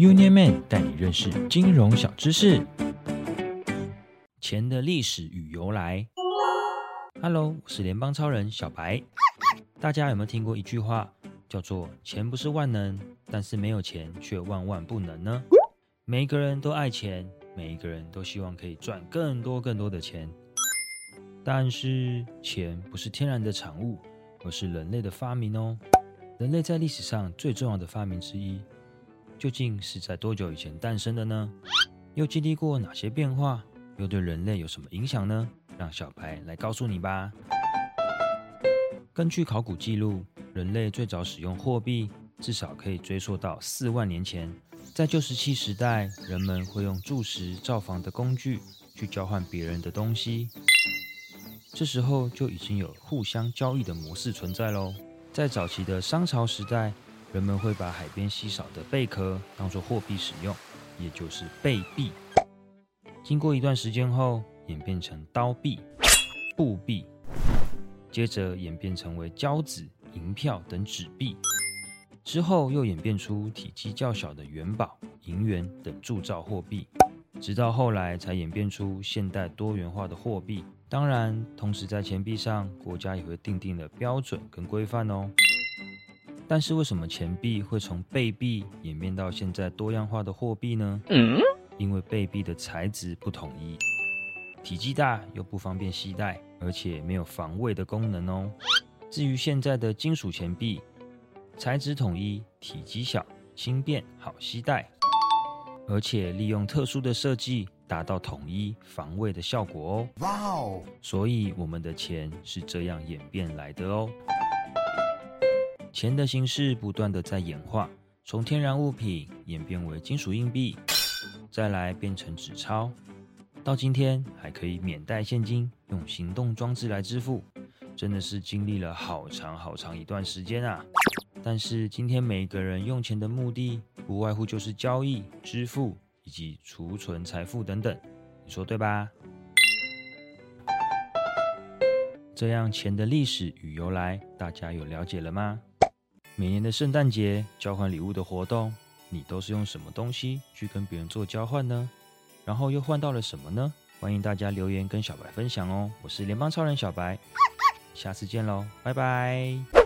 Union Man 带你认识金融小知识。钱的历史与由来。Hello，我是联邦超人小白。大家有没有听过一句话，叫做“钱不是万能，但是没有钱却万万不能”呢？每一个人都爱钱，每一个人都希望可以赚更多更多的钱。但是，钱不是天然的产物，而是人类的发明哦。人类在历史上最重要的发明之一，究竟是在多久以前诞生的呢？又经历过哪些变化？又对人类有什么影响呢？让小白来告诉你吧。根据考古记录，人类最早使用货币，至少可以追溯到四万年前。在旧石器时代，人们会用铸石造房的工具去交换别人的东西，这时候就已经有互相交易的模式存在喽。在早期的商朝时代，人们会把海边稀少的贝壳当作货币使用，也就是贝币。经过一段时间后，演变成刀币、布币，接着演变成为交子、银票等纸币，之后又演变出体积较小的元宝、银元等铸造货币，直到后来才演变出现代多元化的货币。当然，同时在钱币上，国家也会定定了标准跟规范哦。但是为什么钱币会从贝币演变到现在多样化的货币呢？因为贝币的材质不统一，体积大又不方便携带，而且没有防卫的功能哦。至于现在的金属钱币，材质统一，体积小，轻便好携带，而且利用特殊的设计。达到统一防卫的效果哦！哇哦！所以我们的钱是这样演变来的哦。钱的形式不断的在演化，从天然物品演变为金属硬币，再来变成纸钞，到今天还可以免带现金，用行动装置来支付，真的是经历了好长好长一段时间啊！但是今天每个人用钱的目的，不外乎就是交易、支付。以及储存财富等等，你说对吧？这样钱的历史与由来，大家有了解了吗？每年的圣诞节交换礼物的活动，你都是用什么东西去跟别人做交换呢？然后又换到了什么呢？欢迎大家留言跟小白分享哦。我是联邦超人小白，下次见喽，拜拜。